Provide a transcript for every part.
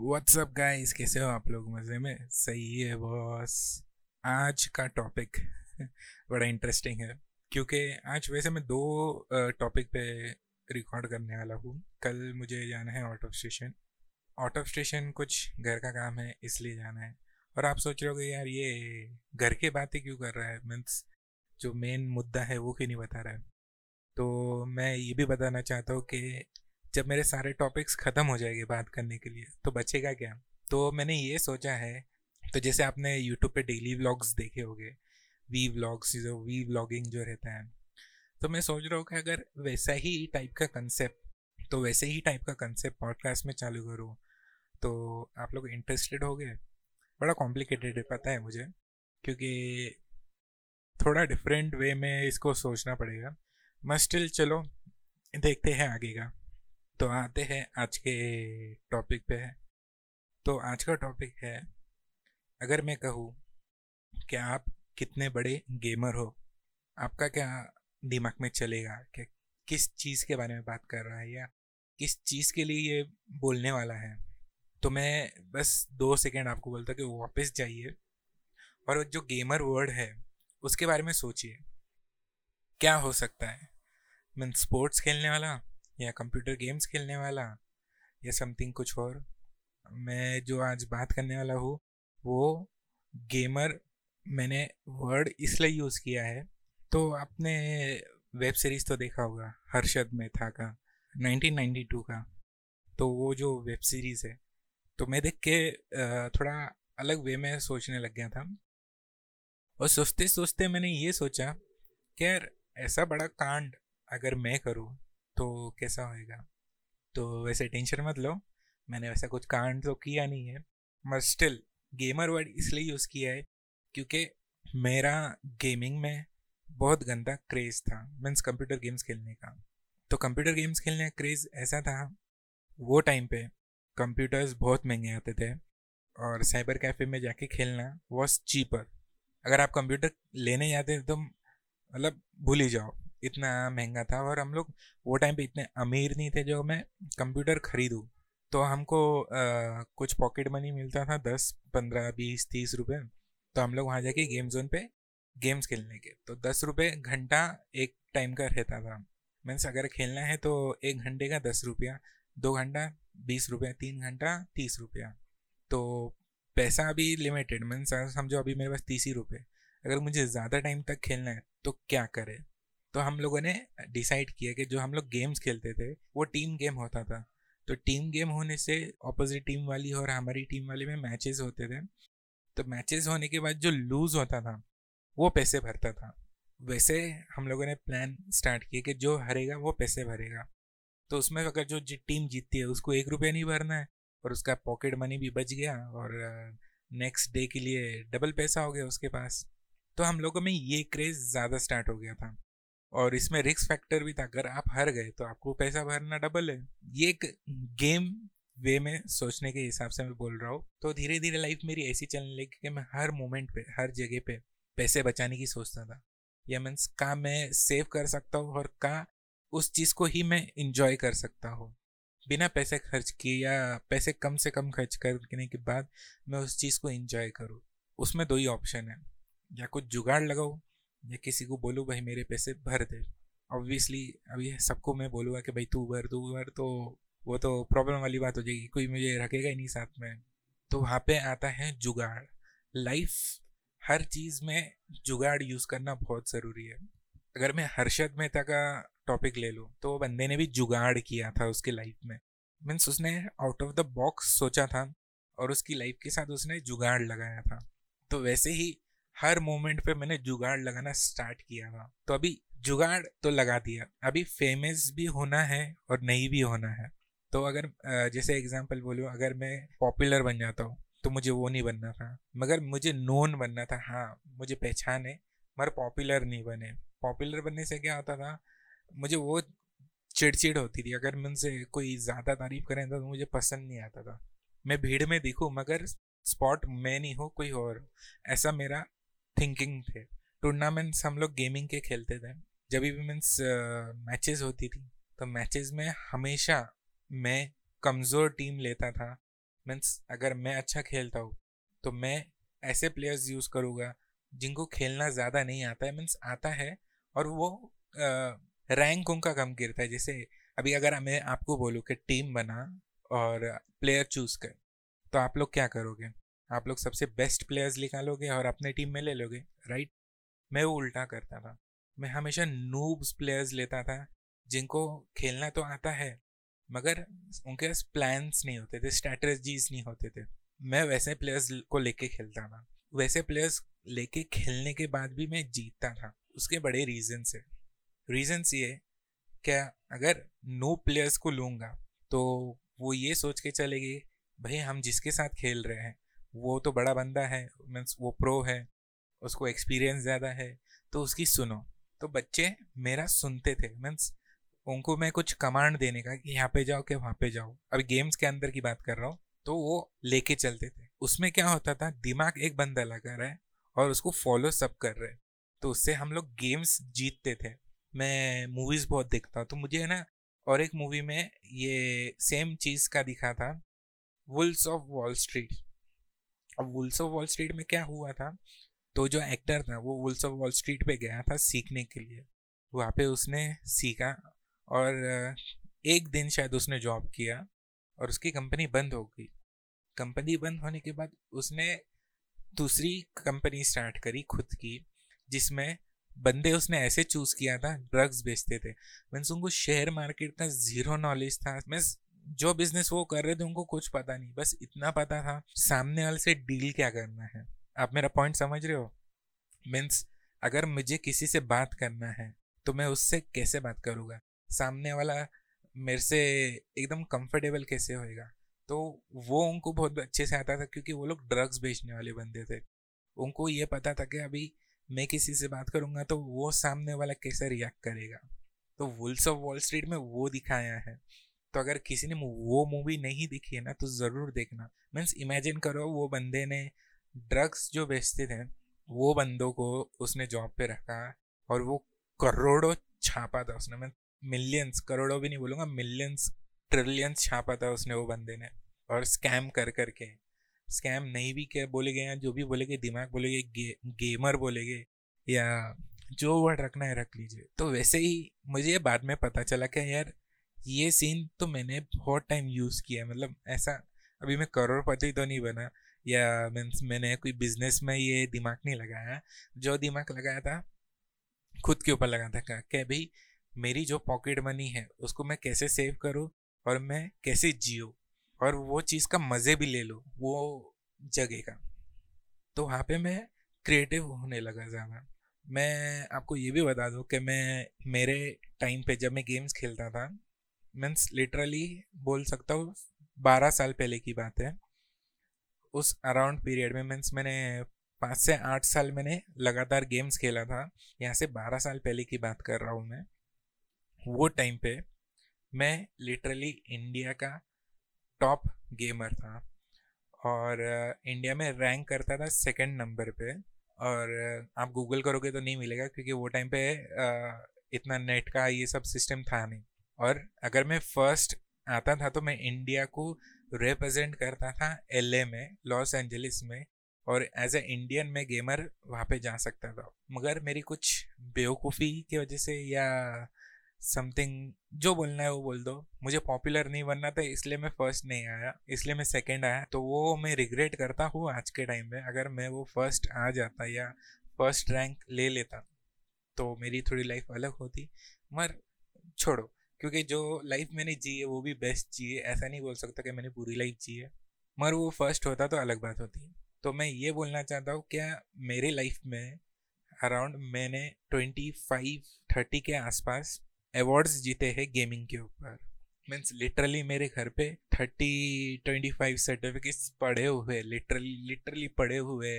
WhatsApp guys कैसे हो आप लोग? मज़े में? सही है बॉस। आज का टॉपिक बड़ा इंटरेस्टिंग है, क्योंकि आज वैसे मैं दो टॉपिक पे रिकॉर्ड करने वाला हूँ। कल मुझे जाना है out of station out of station कुछ घर का काम है, इसलिए जाना है। और आप सोच रहे हो यार, ये घर की बातें क्यों कर रहा है? मीन्स जो मेन मुद्दा है वो क्यों नहीं बता रहा है? तो मैं ये भी बताना चाहता हूँ कि जब मेरे सारे टॉपिक्स ख़त्म हो जाएँगे बात करने के लिए तो बचेगा क्या? तो मैंने ये सोचा है तो जैसे आपने यूट्यूब पे डेली व्लॉग्स देखे होंगे वी व्लॉग्स जो वी व्लॉगिंग जो रहता है तो मैं सोच रहा हूँ कि अगर वैसा ही टाइप का कंसेप्ट तो वैसे ही टाइप का कंसेप्ट पॉडकास्ट में चालू करूँ तो आप लोग इंटरेस्टेड हो गए बड़ा कॉम्प्लिकेटेड है, पता है मुझे, क्योंकि थोड़ा डिफरेंट वे में इसको सोचना पड़ेगा। मैं स्टिल चलो, देखते हैं आगे का। तो आते हैं आज के टॉपिक पे। है तो आज का टॉपिक है, अगर मैं कहूँ कि आप कितने बड़े गेमर हो, आपका क्या दिमाग में चलेगा कि किस चीज़ के बारे में बात कर रहा है या किस चीज़ के लिए ये बोलने वाला है? तो मैं बस दो सेकेंड आपको बोलता कि वापस जाइए और जो गेमर वर्ड है, उसके बारे में सोचिए। क्या हो सकता है? मीन स्पोर्ट्स खेलने वाला या कंप्यूटर गेम्स खेलने वाला, या समथिंग कुछ और, मैं जो आज बात करने वाला हूँ, वो गेमर मैंने वर्ड इसलिए यूज़ किया है तो आपने वेब सीरीज़ तो देखा होगा, हर्षद मेहता का 1992 का तो वो जो वेब सीरीज़ है तो मैं देख के थोड़ा अलग वे में सोचने लग गया था। और सोचते सोचते मैंने ये सोचा, कि यार ऐसा बड़ा कांड अगर मैं करूँ तो कैसा होएगा? तो वैसे टेंशन मत लो, मैंने वैसा कुछ कांड तो किया नहीं है, मगर स्टिल गेमर वर्ड इसलिए यूज़ किया है क्योंकि मेरा गेमिंग में बहुत गंदा क्रेज़ था मीन्स कंप्यूटर गेम्स खेलने का। तो कंप्यूटर गेम्स खेलने का क्रेज़ ऐसा था, वो टाइम पे कंप्यूटर्स बहुत महँगे आते थे और साइबर कैफ़े में जाके खेलना वॉज़ चीपर अगर आप कंप्यूटर लेने जाते तो मतलब भूल ही जाओ। इतना महँगा था और हम लोग वो टाइम पे इतने अमीर नहीं थे जो मैं कंप्यूटर खरीदूँ। तो हमको आ, कुछ पॉकेट मनी मिलता था दस पंद्रह बीस तीस रुपये तो हम लोग वहाँ जाके गेम जोन पे गेम्स खेलने के तो दस रुपये घंटा एक टाइम का रहता था। मीन्स अगर खेलना है तो एक घंटे का दस रुपया दो घंटा बीस रुपया तीन घंटा तीस रुपया। तो पैसा अभी लिमिटेड मीन्स समझो अभी मेरे पास तीस ही रुपये अगर मुझे ज़्यादा टाइम तक खेलना है तो क्या करें? तो हम लोगों ने डिसाइड किया कि जो हम लोग गेम्स खेलते थे, वो टीम गेम होता था। तो टीम गेम होने से ऑपोजिट टीम वाली और हमारी टीम वाली में मैचेस होते थे। तो मैचेस होने के बाद जो लूज़ होता था, वो पैसे भरता था। वैसे हम लोगों ने प्लान स्टार्ट किया कि जो हरेगा, वो पैसे भरेगा। तो उसमें अगर जो टीम जीतती है, उसको एक रुपया नहीं भरना है और उसका पॉकेट मनी भी बच गया और नेक्स्ट डे के लिए डबल पैसा हो गया उसके पास। तो हम लोगों में ये क्रेज़ ज़्यादा स्टार्ट हो गया था। और इसमें रिस्क फैक्टर भी था। अगर आप हार गए तो आपको पैसा भरना डबल है। ये एक गेम वे में सोचने के हिसाब से मैं बोल रहा हूँ। तो धीरे धीरे लाइफ मेरी ऐसी चलने लगी कि मैं हर मोमेंट पे, हर जगह पे पैसे बचाने की सोचता था। या मीन्स कहाँ मैं सेव कर सकता हूँ और कहाँ उस चीज़ को ही मैं इंजॉय कर सकता हूँ। बिना पैसे खर्च किए या पैसे कम से कम खर्च करने के बाद मैं उस चीज़ को इंजॉय करूँ। उसमें दो ही ऑप्शन है। या कुछ जुगाड़ लगाओ या किसी को बोलूँ, भाई, मेरे पैसे भर दे। ऑब्वियसली अभी सबको मैं बोलूँगा कि, भाई, तू भर तू भर। तो वो तो प्रॉब्लम वाली बात हो जाएगी। कोई मुझे रखेगा ही नहीं साथ में। तो वहाँ पे आता है जुगाड़। लाइफ हर चीज़ में जुगाड़ यूज़ करना बहुत ज़रूरी है। अगर मैं हर्षद मेहता का टॉपिक ले लूँ तो बंदे ने भी जुगाड़ किया था उसके लाइफ में। मीन्स उसने आउट ऑफ़ द बॉक्स सोचा था और उसकी लाइफ के साथ उसने जुगाड़ लगाया था। तो वैसे ही हर मोमेंट पे मैंने जुगाड़ लगाना स्टार्ट किया था तो अभी जुगाड़ तो लगा दिया। अभी फ़ेमस भी होना है और नहीं भी होना है। तो अगर जैसे एग्ज़ाम्पल बोलो, अगर मैं पॉपुलर बन जाता हूँ तो मुझे वो नहीं बनना था। मगर मुझे नोन बनना था हाँ मुझे पहचान है, मगर पॉपुलर नहीं बने। पॉपुलर बनने से क्या होता था, मुझे वो चिड़चिड़ होती थी। अगर मैं उनसे कोई ज़्यादा तारीफ़ करें तो मुझे पसंद नहीं आता था। मैं भीड़ में दिखूँ, मगर स्पॉट मैं नहीं हो, कोई और। ऐसा मेरा थिंकिंग थे। टूर्नामेंट्स हम लोग गेमिंग के खेलते थे। जब भी मीन्स मैचेस होती थी तो मैचेस में हमेशा मैं कमज़ोर टीम लेता था। मीन्स अगर मैं अच्छा खेलता हूँ तो मैं ऐसे प्लेयर्स यूज़ करूँगा, जिनको खेलना ज़्यादा नहीं आता है। मीन्स आता है और वो रैंक उनका कम गिरता है। जैसे अभी अगर मैं आपको बोलूँ कि टीम बना और प्लेयर चूज़ कर तो आप लोग क्या करोगे? आप लोग सबसे बेस्ट प्लेयर्स निकालोगे और अपने टीम में ले लोगे राइट मैं वो उल्टा करता था। मैं हमेशा नूब्स प्लेयर्स लेता था, जिनको खेलना तो आता है, मगर उनके पास प्लान्स नहीं होते थे स्ट्रैटेजीज नहीं होते थे। मैं वैसे प्लेयर्स को लेके खेलता था। वैसे प्लेयर्स लेके खेलने के बाद भी मैं जीतता था। उसके बड़े रीजन्स है। रीजन्स ये, क्या अगर नो प्लेयर्स को लूँगा तो वो ये सोच के चलेगी, भाई, हम जिसके साथ खेल रहे हैं वो तो बड़ा बंदा है, मीन्स वो प्रो है, उसको एक्सपीरियंस ज़्यादा है तो उसकी सुनो। तो बच्चे मेरा सुनते थे, मीन्स उनको मैं कुछ कमांड देने का कि यहाँ पे जाओ कि वहाँ पे जाओ। अभी गेम्स के अंदर की बात कर रहा हूँ तो वो लेके चलते थे। उसमें क्या होता था, दिमाग एक बंदा लगा रहा है और उसको फॉलो सब कर रहे हैं। तो उससे हम लोग गेम्स जीतते थे। मैं मूवीज़ बहुत देखता हूँ तो मुझे है ना, और एक मूवी में ये सेम चीज़ का दिखा था वुल्स ऑफ़ वॉल स्ट्रीट अब वुल्स ऑफ़ वॉल स्ट्रीट में क्या हुआ था? तो जो एक्टर था, वो वुल्स ऑफ़ वॉल स्ट्रीट पे गया था सीखने के लिए। वहाँ पे उसने सीखा और एक दिन शायद उसने जॉब किया और उसकी कंपनी बंद हो गई। कंपनी बंद होने के बाद उसने दूसरी कंपनी स्टार्ट करी खुद की, जिसमें बंदे उसने ऐसे चूज़ किया था, ड्रग्स बेचते थे। मीन्स उनको शेयर मार्केट का ज़ीरो नॉलेज था। मीन्स जो बिज़नेस वो कर रहे थे, उनको कुछ पता नहीं। बस इतना पता था, सामने वाले से डील क्या करना है। आप मेरा पॉइंट समझ रहे हो? मीन्स अगर मुझे किसी से बात करना है तो मैं उससे कैसे बात करूँगा? सामने वाला मेरे से एकदम कंफर्टेबल कैसे होएगा? तो वो उनको बहुत अच्छे से आता था, क्योंकि वो लोग ड्रग्स बेचने वाले बंदे थे। उनको ये पता था कि अभी मैं किसी से बात करूँगा तो वो सामने वाला कैसे रिएक्ट करेगा? तो वुल्स ऑफ़ वॉल स्ट्रीट में वो दिखाया है। तो अगर किसी ने वो मूवी नहीं दिखी है ना तो ज़रूर देखना। मीन्स इमेजिन करो वो बंदे ने ड्रग्स जो बेचते थे वो बंदों को उसने जॉब पे रखा और वो करोड़ों छापा था उसने। मैं मिलियंस करोड़ों भी नहीं बोलूँगा मिलियंस ट्रिलियंस छापा था उसने वो बंदे ने और स्कैम कर कर के स्कैम नहीं भी क्या बोलेगे या जो भी बोले गए दिमाग बोलेगे गे, गेमर बोले गए या जो वर्ड रखना है रख लीजिए। तो वैसे ही मुझे बाद में पता चला कि यार ये सीन तो मैंने बहुत टाइम यूज़ किया है मतलब ऐसा अभी मैं करोड़पति तो नहीं बना, या मीन्स मैंने कोई बिज़नेस में ये दिमाग नहीं लगाया। जो दिमाग लगाया था, खुद के ऊपर लगा था क्या भाई मेरी जो पॉकेट मनी है, उसको मैं कैसे सेव करूँ और मैं कैसे जियो? और वो चीज़ का मज़े भी ले लो, वो जगह का। तो वहाँ पे मैं क्रिएटिव होने लगा ज़्यादा। मैं आपको ये भी बता दूँ कि मैं मेरे टाइम पे जब मैं गेम्स खेलता था मीन्स लिटरली बोल सकता हूँ, बारह साल पहले की बात है। उस अराउंड पीरियड में मीन्स मैंने पाँच से आठ साल मैंने लगातार गेम्स खेला था, यहाँ से बारह साल पहले की बात कर रहा हूँ मैं। वो टाइम पे मैं लिटरली इंडिया का टॉप गेमर था और इंडिया में रैंक करता था सेकंड नंबर पे और आप गूगल करोगे तो नहीं मिलेगा क्योंकि वो टाइम पे इतना नेट का ये सब सिस्टम था नहीं। और अगर मैं फ़र्स्ट आता था तो मैं इंडिया को रिप्रेजेंट करता था एल में लॉस एंजलिस में और एज ए इंडियन में गेमर वहाँ पे जा सकता था। मगर मेरी कुछ बेवकूफ़ी की वजह से या समथिंग जो बोलना है वो बोल दो। मुझे पॉपुलर नहीं बनना था, इसलिए मैं फ़र्स्ट नहीं आया। इसलिए मैं सेकंड आया तो वो मैं रिग्रेट करता हूँ आज के टाइम में। अगर मैं वो फ़र्स्ट आ जाता या फ़र्स्ट रैंक ले लेता तो मेरी थोड़ी लाइफ अलग होती। मगर छोड़ो क्योंकि जो लाइफ मैंने जी है, वो भी बेस्ट जी है। ऐसा नहीं बोल सकता कि मैंने पूरी लाइफ जी है। मगर वो फ़र्स्ट होता तो अलग बात होती। तो मैं ये बोलना चाहता हूँ, क्या मेरे लाइफ में अराउंड मैंने ट्वेंटी फाइव थर्टी के आसपास अवार्ड्स जीते हैं गेमिंग के ऊपर। मीन्स लिटरली मेरे घर पे थर्टी ट्वेंटी फाइव सर्टिफिकेट्स पड़े हुए लिटरली लिटरली पड़े हुए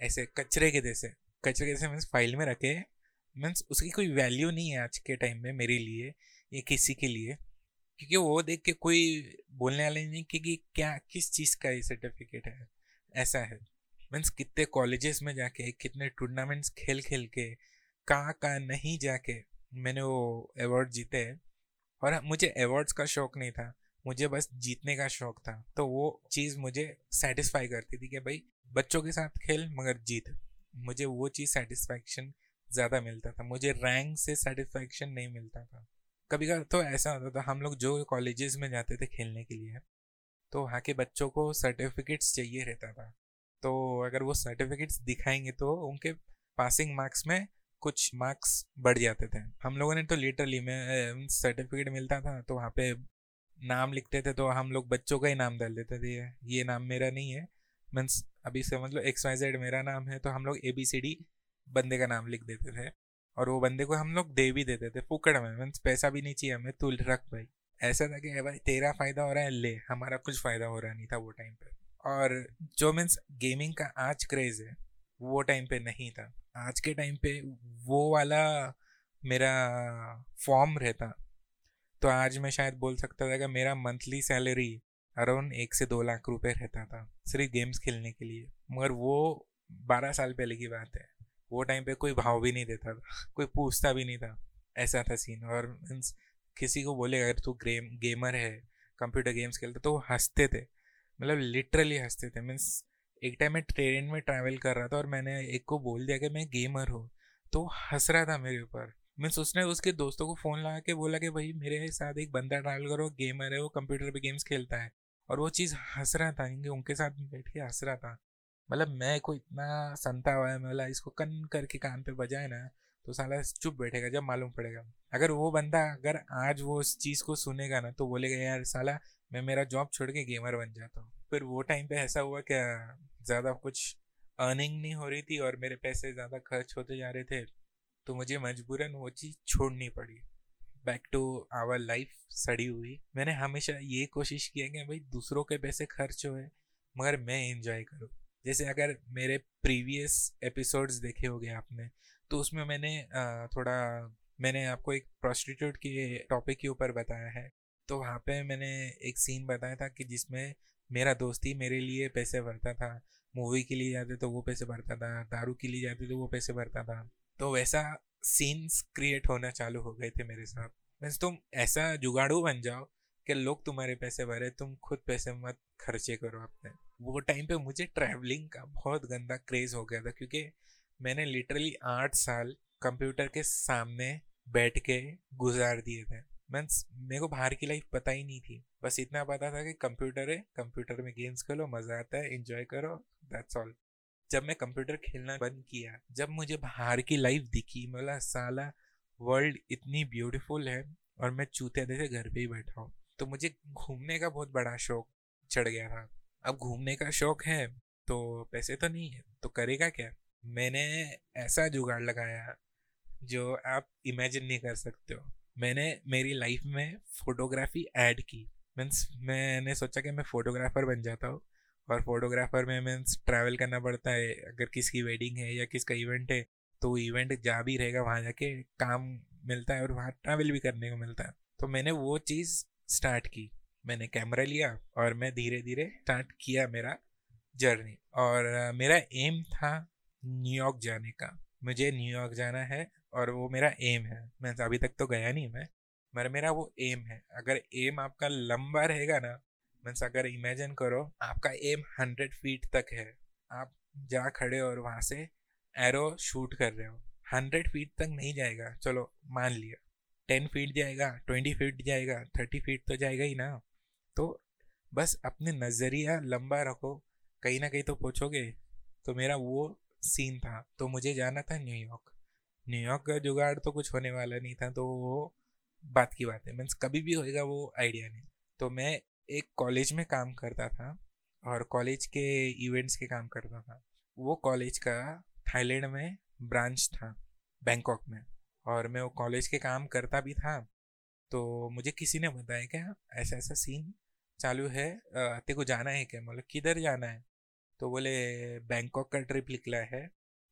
ऐसे कचरे के जैसे। कचरे के जैसे मीन्स फ़ाइल में रखे मीन्स उसकी कोई वैल्यू नहीं है आज के टाइम में मेरे लिए। या किसी के लिए क्योंकि वो देख के कोई बोलने वाले नहीं कि, क्या किस चीज़ का ये सर्टिफिकेट है ऐसा है। मीन्स कितने कॉलेजेस में जाके कितने टूर्नामेंट्स खेल खेल के कहाँ कहाँ नहीं जाके मैंने वो अवार्ड जीते हैं। और मुझे अवार्ड्स का शौक नहीं था मुझे बस जीतने का शौक था तो वो चीज़ मुझे सेटिस्फाई करती थी कि भाई बच्चों के साथ खेल मगर जीत। मुझे वो चीज़ सेटिस्फैक्शन ज़्यादा मिलता था मुझे रैंक से सेटिस्फैक्शन नहीं मिलता था। कभी कभी तो ऐसा होता था, हम लोग जो कॉलेजेस में जाते थे खेलने के लिए तो वहाँ के बच्चों को सर्टिफिकेट्स चाहिए रहता था। तो अगर वो सर्टिफिकेट्स दिखाएँगे तो उनके पासिंग मार्क्स में कुछ मार्क्स बढ़ जाते थे। हम लोगों ने तो लिटरली में सर्टिफिकेट मिलता था तो वहाँ पे नाम लिखते थे तो हम लोग बच्चों का ही नाम डाल देते थे, ये नाम मेरा नहीं है, मीन्स अभी समझ लो एक्स वाई जेड मेरा नाम है तो हम लोग ए बी सी डी बंदे का नाम लिख देते थे। और वो बंदे को हम लोग दे भी देते थे फुकड़ में, मीन्स पैसा भी नहीं चाहिए हमें, तू रख भाई। ऐसा था कि भाई, तेरा फ़ायदा हो रहा है, ले, हमारा कुछ फ़ायदा हो रहा नहीं था वो टाइम पे। और जो मीन्स गेमिंग का आज क्रेज है, वो टाइम पे नहीं था। आज के टाइम पे वो वाला मेरा फॉर्म रहता। तो आज मैं शायद बोल सकता था कि मेरा मंथली सैलरी अराउंड एक से दो लाख रुपए रहता था, सिर्फ़ गेम्स खेलने के लिए। मगर वो बारह साल पहले की बात है। वो टाइम पे कोई भाव भी नहीं देता था, कोई पूछता भी नहीं था। ऐसा था सीन और मीन्स किसी को बोले, अगर तू गेम गेमर है कंप्यूटर गेम्स खेलते तो वो हँसते थे। मतलब लिटरली हँसते थे। मीन्स एक टाइम मैं ट्रेन में ट्रैवल कर रहा था और मैंने एक को बोल दिया कि मैं गेमर हूँ तो हंस रहा था मेरे ऊपर। मीन्स उसने उसके दोस्तों को फ़ोन लगा के बोला कि, भाई, मेरे साथ एक बंदा ट्रैवल करो गेमर है, वो कंप्यूटर पे गेम्स खेलता है। और वो चीज़ हंस रहा था उनके साथ बैठ के हंस रहा था। मतलब मैं को इतना संता हुआ है मतलब इसको कन करके कान पे बजाए ना तो साला चुप बैठेगा जब मालूम पड़ेगा। अगर वो बंदा अगर आज वो उस चीज़ को सुनेगा ना तो बोलेगा, यार साला, मैं मेरा जॉब छोड़ के गेमर बन जाता हूँ। फिर वो टाइम पे ऐसा हुआ क्या, ज़्यादा कुछ अर्निंग नहीं हो रही थी और मेरे पैसे ज़्यादा खर्च होते जा रहे थे तो मुझे मजबूरन वो चीज़ छोड़नी पड़ी। बैक टू आवर लाइफ सड़ी हुई। मैंने हमेशा ये कोशिश की है कि भाई दूसरों के पैसे खर्च हुए, मगर मैं इंजॉय करूँ। जैसे अगर मेरे प्रीवियस एपिसोड्स देखे हो गए आपने तो उसमें मैंने थोड़ा, मैंने आपको एक प्रोस्टिट्यूट के टॉपिक के ऊपर बताया है। तो वहाँ पे मैंने एक सीन बताया था कि जिसमें मेरा दोस्त ही मेरे लिए पैसे भरता था। मूवी के लिए जाते तो वो पैसे भरता था, दारू के लिए जाते तो वो पैसे भरता था। तो वैसा सीन्स क्रिएट होना चालू हो गए थे मेरे साथ। मीन्स तुम ऐसा जुगाड़ू बन जाओ कि लोग तुम्हारे पैसे भरे, तुम खुद पैसे मत खर्चे करो अपने। वो टाइम पे मुझे ट्रैवलिंग का बहुत गंदा क्रेज हो गया था, क्योंकि मैंने लिटरली आठ साल कंप्यूटर के सामने बैठ के गुजार दिए थे। मीन्स मेरे को बाहर की लाइफ पता ही नहीं थी। बस इतना पता था कि कंप्यूटर है कंप्यूटर में गेम्स खेलो, मज़ा आता है इंजॉय करो दैट्स ऑल जब मैं कंप्यूटर खेलना बंद किया, जब मुझे बाहर की लाइफ दिखी मतलब साला वर्ल्ड इतनी ब्यूटीफुल है और मैं चूते जैसे घर पे ही बैठा हूँ। तो मुझे घूमने का बहुत बड़ा शौक चढ़ गया था। अब घूमने का शौक है तो पैसे तो नहीं है तो करेगा क्या? मैंने ऐसा जुगाड़ लगाया जो आप इमेजिन नहीं कर सकते हो। मैंने मेरी लाइफ में फोटोग्राफी ऐड की। मीन्स मैंने सोचा कि मैं फ़ोटोग्राफ़र बन जाता हूँ और फोटोग्राफ़र में मीन्स ट्रैवल करना पड़ता है। अगर किसकी वेडिंग है या किसका इवेंट है तो इवेंट जा भी रहेगा, वहाँ जाके काम मिलता है और वहाँ ट्रैवल भी करने को मिलता है। तो मैंने वो चीज़ स्टार्ट की। मैंने कैमरा लिया और मैं धीरे धीरे स्टार्ट किया मेरा जर्नी। और मेरा एम था न्यूयॉर्क जाने का। मुझे न्यूयॉर्क जाना है और वो मेरा एम है। मैं अभी तक तो गया नहीं मैं मगर मेरा वो एम है। अगर एम आपका लंबा रहेगा ना, मीन्स अगर इमेजिन करो, आपका एम हंड्रेड फीट तक है। आप जहाँ खड़े हो और वहाँ से एरो शूट कर रहे हो। हंड्रेड फीट तक नहीं जाएगा। चलो मान लिया, टेन फीट जाएगा, ट्वेंटी फीट जाएगा, थर्टी फीट तो जाएगा ही ना। तो बस अपने नज़रिया लंबा रखो। कहीं ना कहीं तो पहुँचोगे तो मेरा वो सीन था तो मुझे जाना था न्यूयॉर्क न्यूयॉर्क का जुगाड़ तो कुछ होने वाला नहीं था तो वो बात की बात है। मीन्स कभी भी होएगा वो आइडिया नहीं। तो मैं एक कॉलेज में काम करता था और कॉलेज के इवेंट्स के काम करता था। वो कॉलेज का थाईलैंड में ब्रांच था बैंकॉक में। और मैं वो कॉलेज के काम करता भी था तो मुझे किसी ने बताया क्या ऐसा ऐसा सीन चालू है तेरे को जाना है क्या? मतलब किधर जाना है? तो बोले, बैंकॉक का ट्रिप निकला है।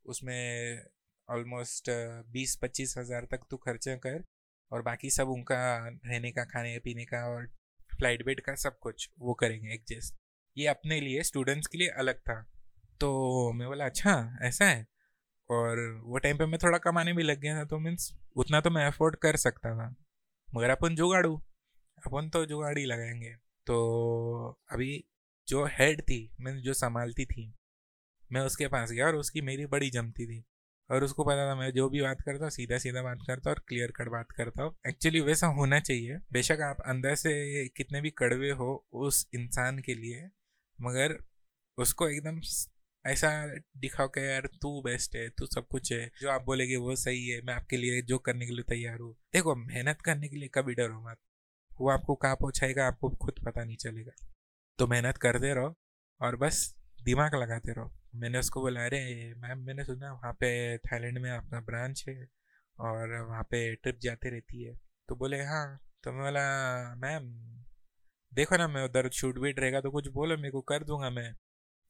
उसमें ऑलमोस्ट बीस पच्चीस हज़ार तक तू खर्चा कर और बाकी सब उनका रहने का, खाने पीने का और फ़्लाइट बेड का सब कुछ वो करेंगे एडजस्ट ये अपने लिए, स्टूडेंट्स के लिए अलग था। तो मैं बोला अच्छा ऐसा है? और वो टाइम पे मैं थोड़ा कमाने भी लग गया था तो मीन्स उतना तो मैं अफोर्ड कर सकता था। मगर अपन जुगाड़ू। अपन तो जुगाड़ी लगाएँगे। तो अभी जो हेड थी मैंने जो संभालती थी, मैं उसके पास गया और उसकी मेरी बड़ी जमती थी। और उसको पता था, मैं जो भी बात करता हूँ सीधा सीधा बात करता हूँ और क्लियर कट बात करता हूँ। एक्चुअली वैसा होना चाहिए। बेशक आप अंदर से कितने भी कड़वे हो उस इंसान के लिए, मगर उसको एकदम ऐसा दिखाओ कि यार तू बेस्ट है, तू सब कुछ है। जो आप बोलेगे वो सही है, मैं आपके लिए जो करने के लिए तैयार हूँ। देखो, मेहनत करने के लिए कभी डरो मत। वो आपको कहाँ पहुँचाएगा, आपको खुद पता नहीं चलेगा। तो मेहनत करते रहो और बस दिमाग लगाते रहो। मैंने उसको बोला, अरे मैम, मैंने सुना वहाँ पे थाईलैंड में अपना ब्रांच है और वहाँ पे ट्रिप जाते रहती है। तो बोले हाँ। तो मैं बोला, मैम, देखो ना, मैं उधर शूट वीट रहेगा तो कुछ बोलो, मेरे को कर दूँगा मैं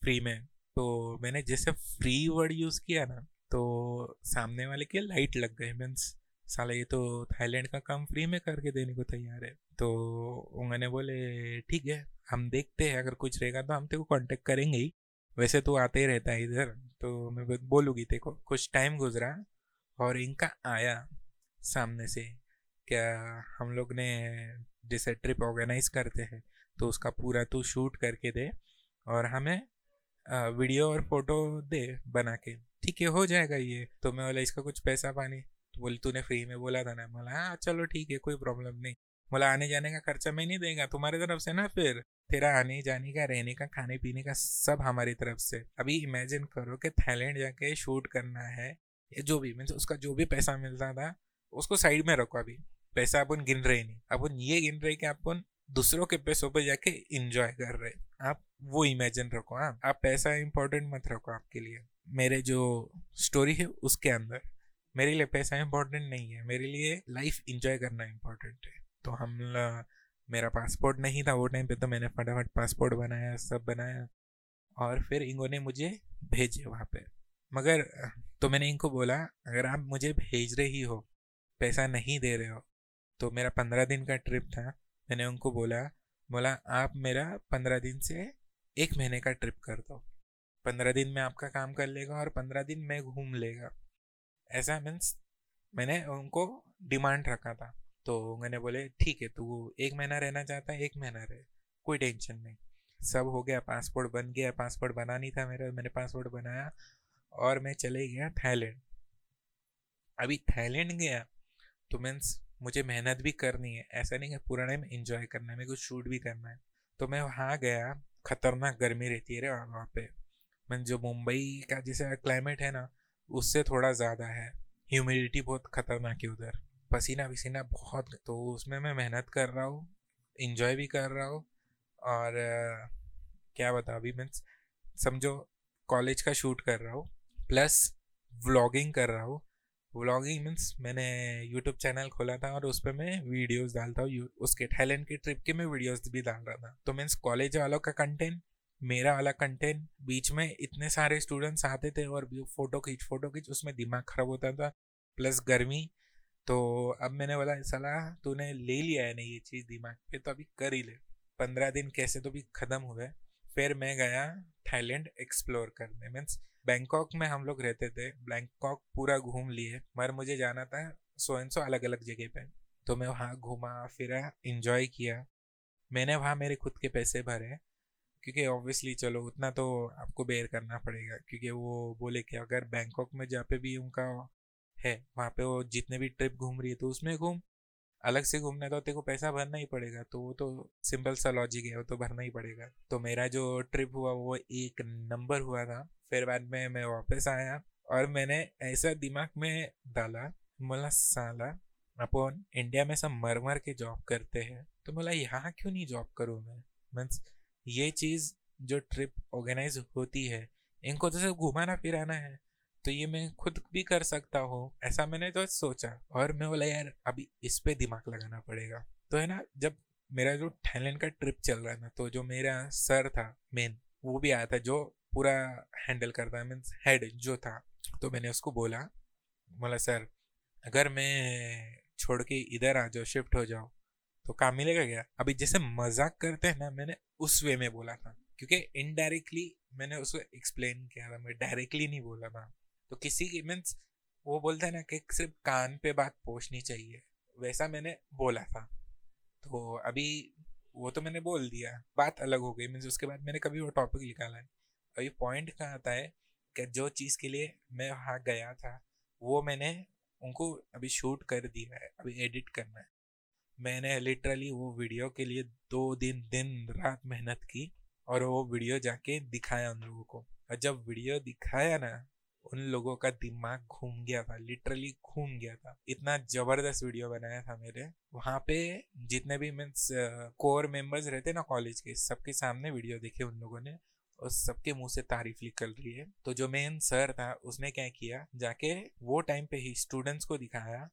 फ्री में। तो मैंने जैसे फ्री वर्ड यूज़ किया ना तो सामने वाले के लाइट लग गए मीन्स, साला ये तो थाईलैंड का काम फ्री में करके देने को तैयार है। तो उन्होंने बोले, ठीक है, हम देखते हैं, अगर कुछ रहेगा तो हम तेरे को कांटेक्ट करेंगे ही। वैसे तो आते ही रहता है इधर तो मैं बोलूँगी, देखो, कुछ टाइम गुजरा और इनका आया सामने से। क्या हम लोग ने जैसे ट्रिप ऑर्गेनाइज करते हैं तो उसका पूरा तू शूट करके दे और हमें वीडियो और फ़ोटो दे बना के। ठीक है, हो जाएगा ये। तो मैं बोला, इसका कुछ पैसा पानी? तो बोले, तूने फ्री में बोला था ना? बोला हाँ चलो ठीक है, कोई प्रॉब्लम नहीं। बोला आने जाने का खर्चा मैं नहीं देगा, तुम्हारी तरफ़ से ना फिर? तेरा आने जाने का, रहने का खाने पीने का सब हमारी तरफ़ से। अभी इमेजिन करो कि थाईलैंड जाके शूट करना है, या जो भी, मीन्स उसका जो भी पैसा मिलता था, उसको साइड में रखो अभी। पैसा अपन गिन रहे नहीं। अपन ये गिन रहे कि अपन दूसरों के पैसों पर जाके इंजॉय कर रहे आप वो इमेजिन रखो हाँ। आप पैसा इंपॉर्टेंट मत रखो आपके लिए। मेरे जो स्टोरी है उसके अंदर। मेरे लिए पैसा इंपॉर्टेंट नहीं है। मेरे लिए लाइफ इंजॉय करना इंपॉर्टेंट है। तो हम मेरा पासपोर्ट नहीं था वो टाइम पे तो मैंने फटाफट पासपोर्ट बनाया, सब बनाया। और फिर इन्होंने मुझे भेजे वहाँ पे। मगर तो मैंने इनको बोला, अगर आप मुझे भेज रही हो, पैसा नहीं दे रहे हो तो मेरा पंद्रह दिन का ट्रिप था। मैंने उनको बोला बोला, आप मेरा पंद्रह दिन से एक महीने का ट्रिप कर दो। पंद्रह दिन में आपका काम कर लेगा और पंद्रह दिन मैं घूम लेगा। ऐसा मीन्स मैंने उनको डिमांड रखा था। तो मैंने बोले, ठीक है, तू एक महीना रहना चाहता है, एक महीना रहे, कोई टेंशन नहीं। सब हो गया, पासपोर्ट बन गया, पासपोर्ट बना नहीं था मेरा, मैंने पासपोर्ट बनाया और मैं चले गया थाईलैंड। अभी थाईलैंड गया तो मीन्स मुझे मेहनत भी करनी है, ऐसा नहीं कि पूरा टाइम इंजॉय करना है, मेरे को शूट भी करना है। तो मैं वहाँ गया, खतरनाक गर्मी रहती है रे वहाँ पे। मैं जो मुंबई का जैसे क्लाइमेट है ना, उससे थोड़ा ज़्यादा है। ह्यूमिडिटी बहुत खतरनाक है उधर। पसीना पसीना बहुत तो उसमें मैं मेहनत कर रहा हूँ इंजॉय भी कर रहा हूँ और, क्या बता अभी मीन्स, समझो कॉलेज का शूट कर रहा हूँ प्लस व्लॉगिंग कर रहा हूँ। व्लॉगिंग मीन्स मैंने यूट्यूब चैनल खोला था और उस पर मैं वीडियोस डालता हूँ उसके थाईलैंड की ट्रिप के मैं वीडियोस भी डाल रहा था। तो मीन्स कॉलेज वालों का कंटेंट मेरा वाला कंटेंट बीच में इतने सारे स्टूडेंट्स आते थे और फ़ोटो खींच फ़ोटो खींच, उसमें दिमाग खराब होता था प्लस गर्मी तो अब मैंने बोला सलाह तूने ले लिया है ना ये चीज़ दिमाग पे तो अभी कर ही ले। पंद्रह दिन कैसे तो भी ख़त्म हुए फिर मैं गया थाईलैंड एक्सप्लोर करने। मीन्स बैंकॉक में हम लोग रहते थे, बैंकॉक पूरा घूम लिए, मगर मुझे जाना था सो एन सो अलग अलग जगह पे। तो मैं वहाँ घूमा, फिरा इंजॉय किया। मैंने वहाँ मेरे खुद के पैसे भरे, क्योंकि ऑब्वियसली चलो, उतना तो आपको बेयर करना पड़ेगा, क्योंकि वो बोले कि अगर बैंकॉक में जहाँ पे भी उनका है, वहाँ पे वो जितने भी ट्रिप घूम रही है तो उसमें घूम। अलग से घूमना तो तेरे को पैसा भरना ही पड़ेगा तो वो तो सिंपल सा लॉजिक है, वो तो भरना ही पड़ेगा। तो मेरा जो ट्रिप हुआ, वो एक नंबर हुआ था, फिर बाद में मैं वापस आया और मैंने ऐसा दिमाग में डाला, बोला, साला, अपन इंडिया में सब मर मर के जॉब करते हैं। तो बोला, यहाँ क्यों नहीं जॉब करूँ मैं? मीन्स ये चीज़ जो ट्रिप ऑर्गेनाइज होती है, इनको तो सिर्फ़ घुमाना फिराना है। तो ये मैं खुद भी कर सकता हूँ, ऐसा मैंने तो सोचा। और मैं बोला, यार, अभी इस पे दिमाग लगाना पड़ेगा। तो है ना, जब मेरा जो थाईलैंड का ट्रिप चल रहा था तो जो मेरा सर था मेन वो भी आया था, जो पूरा हैंडल करता है मीन्स हेड जो था तो मैंने उसको बोला बोला, सर, अगर मैं छोड़ के इधर आ जाओ शिफ्ट हो जाओ तो काम मिलेगा क्या? अभी जैसे मज़ाक करते हैं ना, मैंने उस वे में बोला था, क्योंकि इनडायरेक्टली मैंने उसको एक्सप्लेन किया था, मैं डायरेक्टली नहीं बोला था। तो किसी की मीन्स वो बोलते हैं ना कि सिर्फ़ कान पे बात पहुंचनी चाहिए। वैसा मैंने बोला था। तो अभी वो तो मैंने बोल दिया। बात अलग हो गई। मीन्स उसके बाद मैंने कभी वो टॉपिक निकाला है अभी पॉइंट कहाँ आता है कि जो चीज़ के लिए मैं वहाँ गया था, वो मैंने उनको अभी शूट कर दिया है। अभी एडिट करना है। मैंने लिटरली वो वीडियो के लिए दो दिन दिन, रात मेहनत की और वो वीडियो जाके दिखाया उन लोगों को। और जब वीडियो दिखाया ना उन लोगों का दिमाग घूम गया था लिटरली घूम गया था। इतना ज़बरदस्त वीडियो बनाया था मेरे वहाँ पे जितने भी मीन्स कोर मेंबर्स रहते ना कॉलेज के, सबके सामने वीडियो देखे उन लोगों ने और सबके मुँह से तारीफ़ निकल रही है। तो जो मेन सर था, उसने क्या किया, जाके वो टाइम पे ही स्टूडेंट्स को दिखाया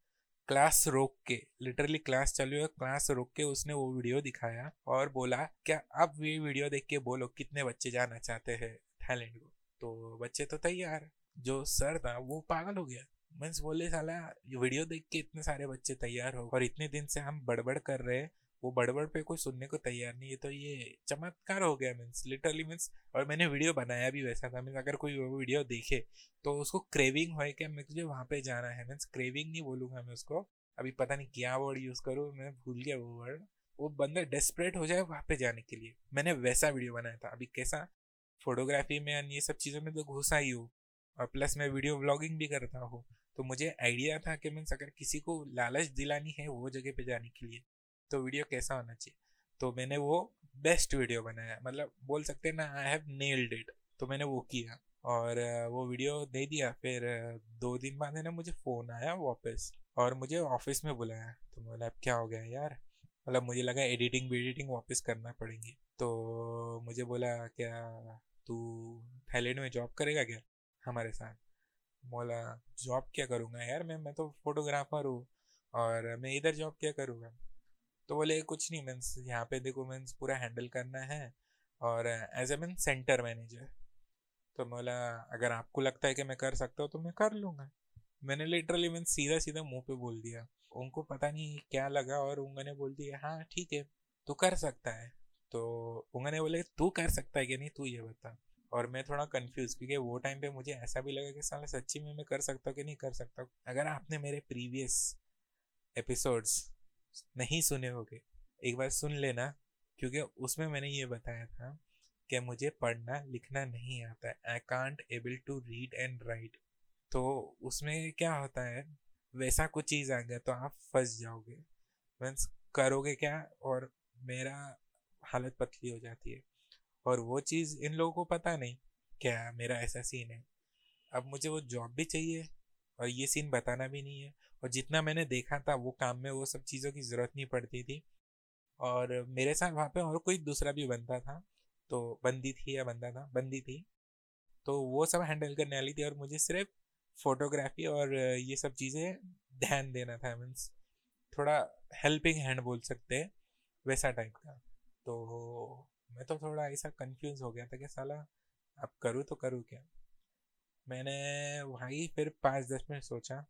क्लास रोक के लिटरली क्लास चल है क्लास रोक के उसने वो वीडियो दिखाया और बोला, क्या अब ये वीडियो देख के बोलो कितने बच्चे जाना चाहते हैं थाईलैंड को? तो बच्चे तो तैयार। जो सर था, वो पागल हो गया। मीन्स बोले, साला वीडियो देख के इतने सारे बच्चे तैयार हो और इतने दिन से हम बड़बड़ कर रहे हैं। वो बड़बड़ पे कोई सुनने को तैयार नहीं है। तो ये चमत्कार हो गया मीन्स लिटरली मीन्स। और मैंने वीडियो बनाया भी वैसा था। मीन्स अगर कोई वो वीडियो देखे तो उसको क्रेविंग हो कि मुझे वहाँ पे जाना है। मीन्स क्रेविंग नहीं बोलूँगा मैं उसको। अभी पता नहीं क्या वर्ड यूज़ करूँ, मैं भूल गया वो वर्ड वो बंदा डेस्परेट हो जाए वहाँ पे जाने के लिए। मैंने वैसा वीडियो बनाया था। अभी कैसा? फोटोग्राफी में ये सब चीज़ों में तो घुसा ही हूँ। और प्लस मैं वीडियो ब्लॉगिंग भी करता हूँ तो मुझे आइडिया था कि मीन्स अगर किसी को लालच दिलानी है वो जगह पे जाने के लिए तो वीडियो कैसा होना चाहिए? तो मैंने वो बेस्ट वीडियो बनाया मतलब बोल सकते हैं ना आई हैव नेल्ड इट तो मैंने वो किया और वो वीडियो दे दिया, फिर दो दिन बाद है ना मुझे फ़ोन आया वापस और मुझे ऑफ़िस में बुलाया तो बोला, अब क्या हो गया यार? मतलब मुझे लगा एडिटिंग वेडिटिंग वापस करना पड़ेंगी तो मुझे बोला, क्या तू थाईलैंड में जॉब करेगा क्या? हमारे साथ। बोला, जॉब क्या करूँगा यार मैं? मैं तो फोटोग्राफर हूँ और मैं इधर जॉब क्या करूँगा? तो बोले, कुछ नहीं, मीन्स यहाँ पे देखो, मीन्स पूरा हैंडल करना है और as a mean centre manager. तो बोला, अगर आपको लगता है कि मैं कर सकता हूँ तो मैं कर लूँगा। मैंने लिटरली मीन्स सीधा सीधा मुँह पे बोल दिया। उनको पता नहीं क्या लगा और उन्होंने बोल दिया हाँ ठीक है, तू कर सकता है। तो उन्होंने बोले, तू कर सकता है कि नहीं, तू ये बता। और मैं थोड़ा कंफ्यूज क्योंकि वो टाइम पे मुझे ऐसा भी लगा कि साला सच्ची में मैं कर सकता हूँ कि नहीं कर सकता अगर आपने मेरे प्रीवियस एपिसोड्स नहीं सुने होंगे, एक बार सुन लेना क्योंकि उसमें मैंने ये बताया था कि मुझे पढ़ना लिखना नहीं आता है। I can't able to read and write तो उसमें क्या होता है? वैसा कुछ चीज़ आ गया तो आप फंस जाओगे। मीन्स करोगे क्या? और मेरा हालत पतली हो जाती है। और वो चीज़ इन लोगों को पता नहीं, क्या मेरा ऐसा सीन है? अब मुझे वो जॉब भी चाहिए और ये सीन बताना भी नहीं है। और जितना मैंने देखा था, वो काम में वो सब चीज़ों की ज़रूरत नहीं पड़ती थी। और मेरे साथ वहाँ पे और कोई दूसरा भी बनता था तो बंदी थी या बंदा था, बंदी थी। तो वो सब हैंडल करने वाली थी और मुझे सिर्फ़ फोटोग्राफी और ये सब चीज़ें ध्यान देना था मीन्स थोड़ा हेल्पिंग हैंड बोल सकते हैं, वैसा टाइप का। तो मैं तो थोड़ा ऐसा कंफ्यूज हो गया था कि साला, अब करूँ तो करूँ क्या? मैंने वहीं फिर पाँच दस मिनट सोचा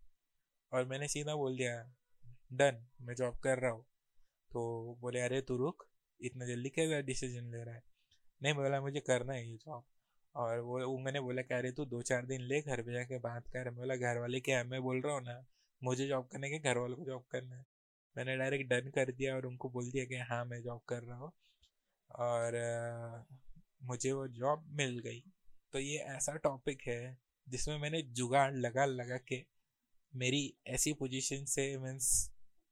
और मैंने सीधा बोल दिया डन मैं जॉब कर रहा हूँ। तो बोले, अरे तू रुक, इतना जल्दी क्या डिसीज़न ले रहा है? नहीं, बोला, मुझे करना है ये जॉब और वो मैंने बोला कह रहे तू दो चार दिन ले घर पे जाके बात कर। मैं बोला घर वाले क्या मैं बोल रहा हूँ ना, मुझे जॉब करने के घर वालों को जॉब करना है। मैंने डायरेक्ट डन कर दिया और उनको बोल दिया कि हाँ मैं जॉब कर रहा हूँ। और मुझे वो जॉब मिल गई। तो ये ऐसा टॉपिक है, जिसमें मैंने जुगाड़ लगा लगा के मेरी ऐसी पोजीशन से मीन्स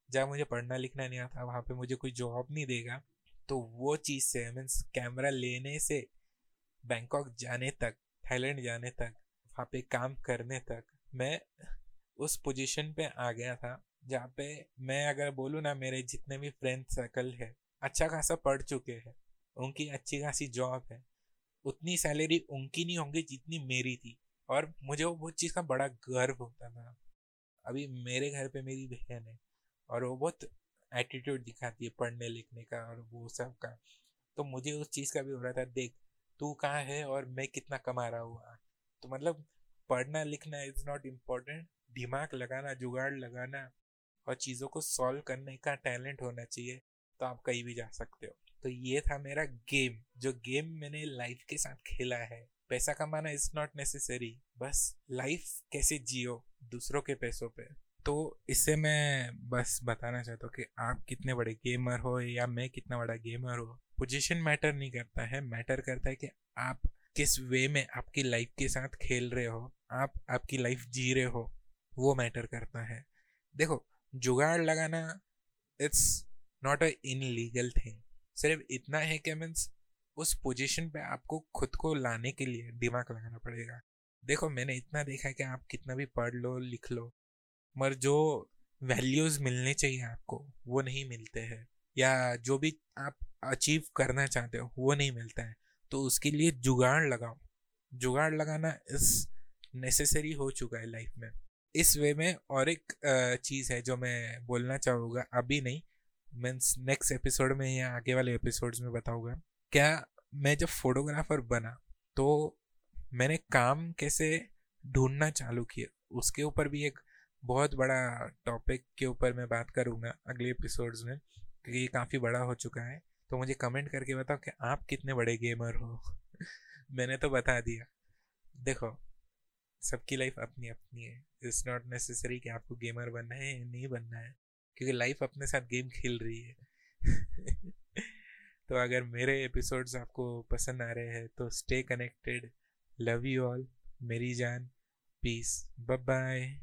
जहाँ मुझे पढ़ना, लिखना नहीं आता, वहाँ पे मुझे कोई जॉब नहीं देगा तो वो चीज़ से मीन्स कैमरा लेने से बैंकॉक जाने तक थाईलैंड जाने तक, वहाँ पे काम करने तक मैं उस पोजीशन पे आ गया था, जहाँ पे मैं अगर बोलूँ ना, मेरे जितने भी फ्रेंड सर्कल है अच्छा खासा पढ़ चुके हैं। उनकी अच्छी खासी जॉब है। उतनी सैलरी उनकी नहीं होंगी जितनी मेरी थी। और मुझे वो चीज़ का बड़ा गर्व होता था। अभी मेरे घर पे मेरी बहन है और वो बहुत एटीट्यूड दिखाती है पढ़ने लिखने का और वो सब का। तो मुझे उस चीज़ का भी हो रहा था, देख, तू कहाँ है और मैं कितना कमा रहा हूँ तो मतलब पढ़ना लिखना इज़ नॉट इम्पोर्टेंट दिमाग लगाना, जुगाड़ लगाना और चीज़ों को सॉल्व करने का टैलेंट होना चाहिए तो आप कहीं भी जा सकते हो। तो ये था मेरा गेम, जो गेम मैंने लाइफ के साथ खेला है। पैसा कमाना इज़ नॉट नेसेसरी बस लाइफ कैसे जियो दूसरों के पैसों पे। तो इससे मैं बस बताना चाहता हूँ कि आप कितने बड़े गेमर हो या मैं कितना बड़ा गेमर हो पोजीशन मैटर नहीं करता है। मैटर करता है कि आप किस वे में आपकी लाइफ के साथ खेल रहे हो, आप आपकी लाइफ जी रहे हो, वो मैटर करता है। देखो, जुगाड़ लगाना it's not a illegal thing सिर्फ़ इतना है कि मीन्स उस पोजीशन पे आपको खुद को लाने के लिए दिमाग लगाना पड़ेगा। देखो, मैंने इतना देखा है कि आप कितना भी पढ़ लो, लिख लो, मगर जो वैल्यूज़ मिलने चाहिए आपको, वो नहीं मिलते हैं। या जो भी आप अचीव करना चाहते हो, वो नहीं मिलता है। तो उसके लिए जुगाड़ लगाओ। जुगाड़ लगाना इस नेसेसरी हो चुका है लाइफ में। इस वे में और एक चीज़ है जो मैं बोलना चाहूँगा, अभी नहीं मीन्स नेक्स्ट एपिसोड में या आगे वाले एपिसोड्स में बताऊँगा। क्या मैं जब फोटोग्राफर बना तो मैंने काम कैसे ढूंढना चालू किया? उसके ऊपर भी एक बहुत बड़ा टॉपिक के ऊपर मैं बात करूँगा अगले एपिसोड्स में, क्योंकि ये काफ़ी बड़ा हो चुका है। तो मुझे कमेंट करके बताओ कि आप कितने बड़े गेमर हो? मैंने तो बता दिया। देखो, सबकी लाइफ अपनी अपनी है। इट्स नॉट नेसेसरी कि आपको गेमर बनना है या नहीं बनना है। क्योंकि लाइफ अपने साथ गेम खेल रही है। तो अगर मेरे एपिसोड्स आपको पसंद आ रहे हैं तो stay connected love you all मेरी जान पीस बाय